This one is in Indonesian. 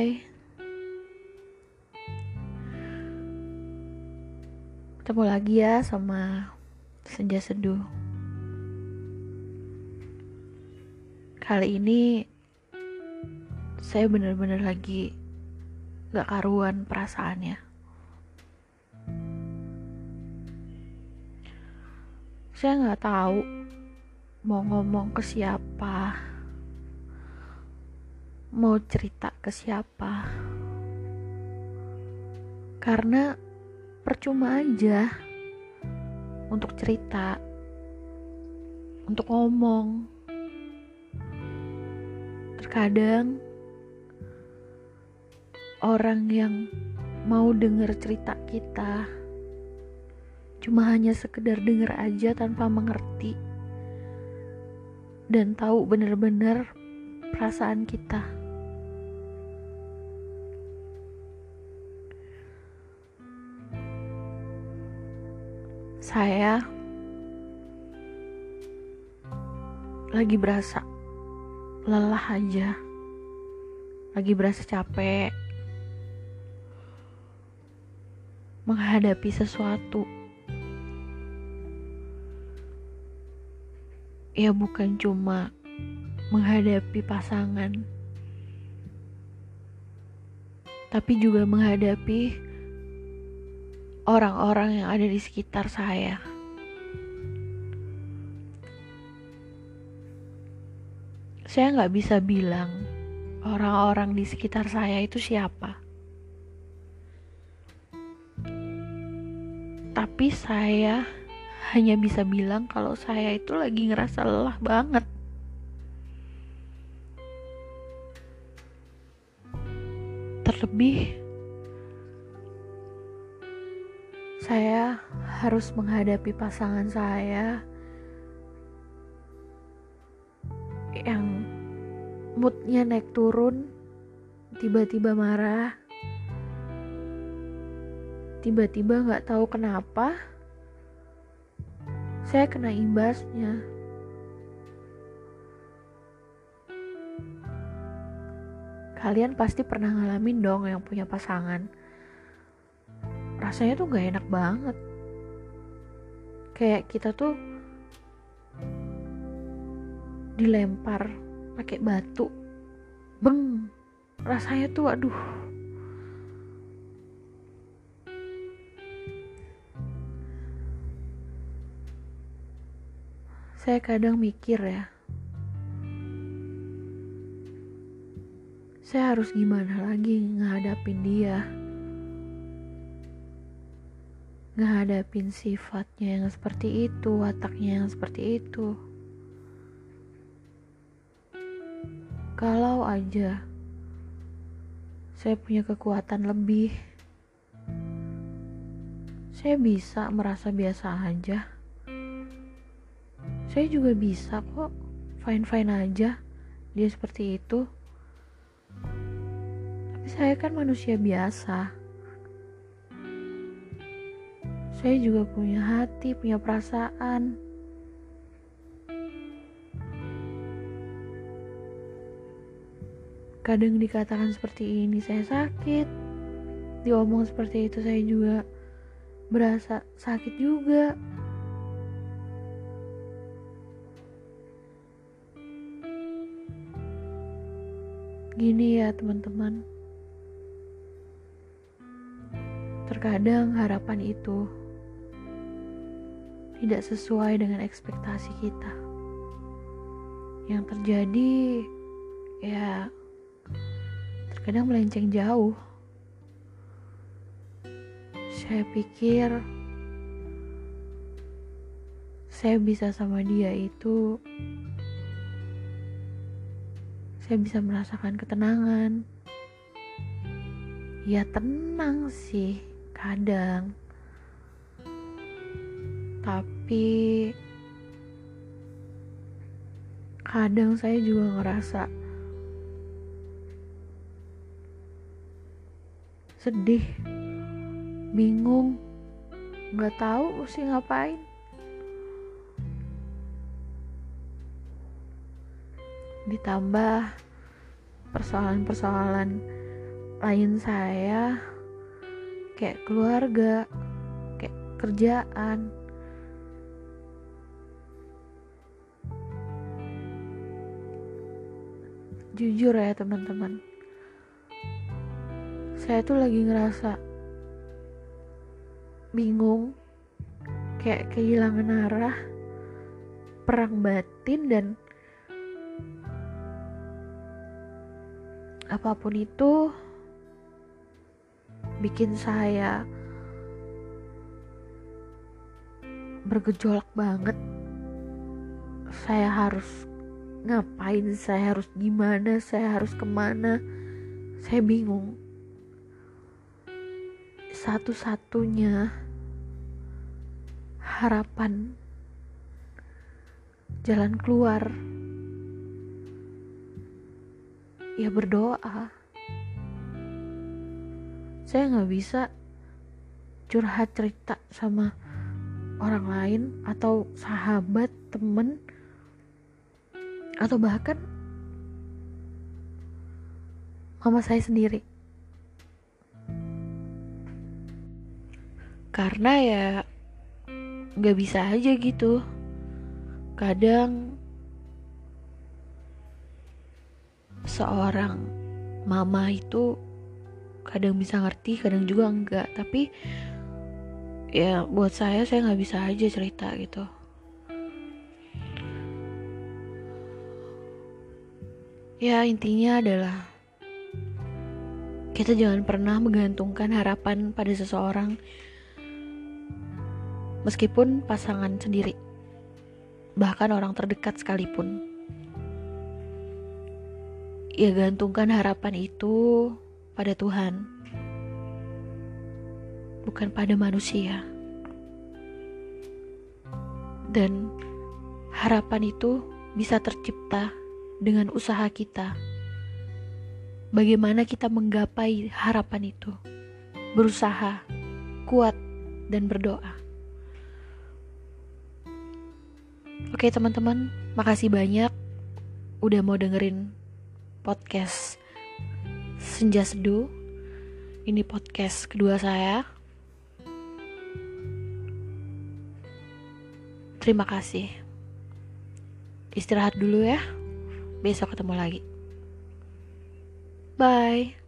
Hai Ketemu lagi ya sama Senja Seduh Kali ini Saya bener-bener lagi Gak karuan perasaannya. Saya gak tahu Mau ngomong ke siapa mau cerita ke siapa karena percuma aja untuk cerita untuk ngomong terkadang orang yang mau denger cerita kita cuma hanya sekedar denger aja tanpa mengerti dan tahu bener-bener perasaan kita. Saya lagi berasa lelah aja lagi berasa capek menghadapi sesuatu. Ya bukan cuma menghadapi pasangan tapi juga menghadapi orang-orang yang ada di sekitar saya. Saya nggak bisa bilang orang-orang di sekitar saya itu siapa. Tapi saya hanya bisa bilang kalau saya itu lagi ngerasa lelah banget. Terlebih saya harus menghadapi pasangan saya yang moodnya naik turun tiba-tiba marah tiba-tiba nggak tahu kenapa saya kena imbasnya. Kalian pasti pernah ngalamin dong yang punya pasangan rasanya tuh gak enak banget. Kayak kita tuh dilempar pakai batu. Beng rasanya tuh aduh. Saya kadang mikir ya saya harus gimana lagi ngadapin dia ngehadapin sifatnya yang seperti itu, wataknya yang seperti itu. Kalau aja saya punya kekuatan lebih, saya bisa merasa biasa aja. Saya juga bisa kok fine-fine aja dia seperti itu. Tapi saya kan manusia biasa saya juga punya hati, punya perasaan. Kadang dikatakan seperti ini saya sakit. Diomong seperti itu saya juga berasa sakit juga. Gini ya teman-teman. Terkadang harapan itu tidak sesuai dengan ekspektasi kita. Yang terjadi ya terkadang melenceng jauh. Saya pikir saya bisa sama dia itu saya bisa merasakan ketenangan. Ya tenang sih kadang tapi kadang saya juga ngerasa sedih bingung nggak tahu mesti ngapain. Ditambah persoalan-persoalan selain saya kayak keluarga kayak kerjaan jujur ya teman-teman. Saya tuh lagi ngerasa bingung kayak kehilangan arah perang batin dan apa pun itu bikin saya bergejolak banget. Saya harus ngapain saya harus gimana? Saya harus ke mana? Saya bingung. Satu-satunya harapan jalan keluar ya berdoa. Saya nggak bisa curhat cerita sama orang lain atau sahabat temen atau bahkan mama saya sendiri. Karena ya nggak bisa aja gitu. Kadang seorang mama itu kadang bisa ngerti kadang juga enggak tapi ya buat saya saya nggak bisa aja cerita gitu ya intinya adalah kita jangan pernah menggantungkan harapan pada seseorang meskipun pasangan sendiri bahkan orang terdekat sekalipun ya gantungkan harapan itu pada Tuhan, bukan pada manusia. Dan harapan itu bisa tercipta dengan usaha kita. Bagaimana kita menggapai harapan itu? Berusaha, kuat, dan berdoa. Oke, teman-teman, makasih banyak udah mau dengerin podcast Senja Seduh. Ini podcast kedua saya. Terima kasih. Istirahat dulu ya. Besok ketemu lagi. Bye.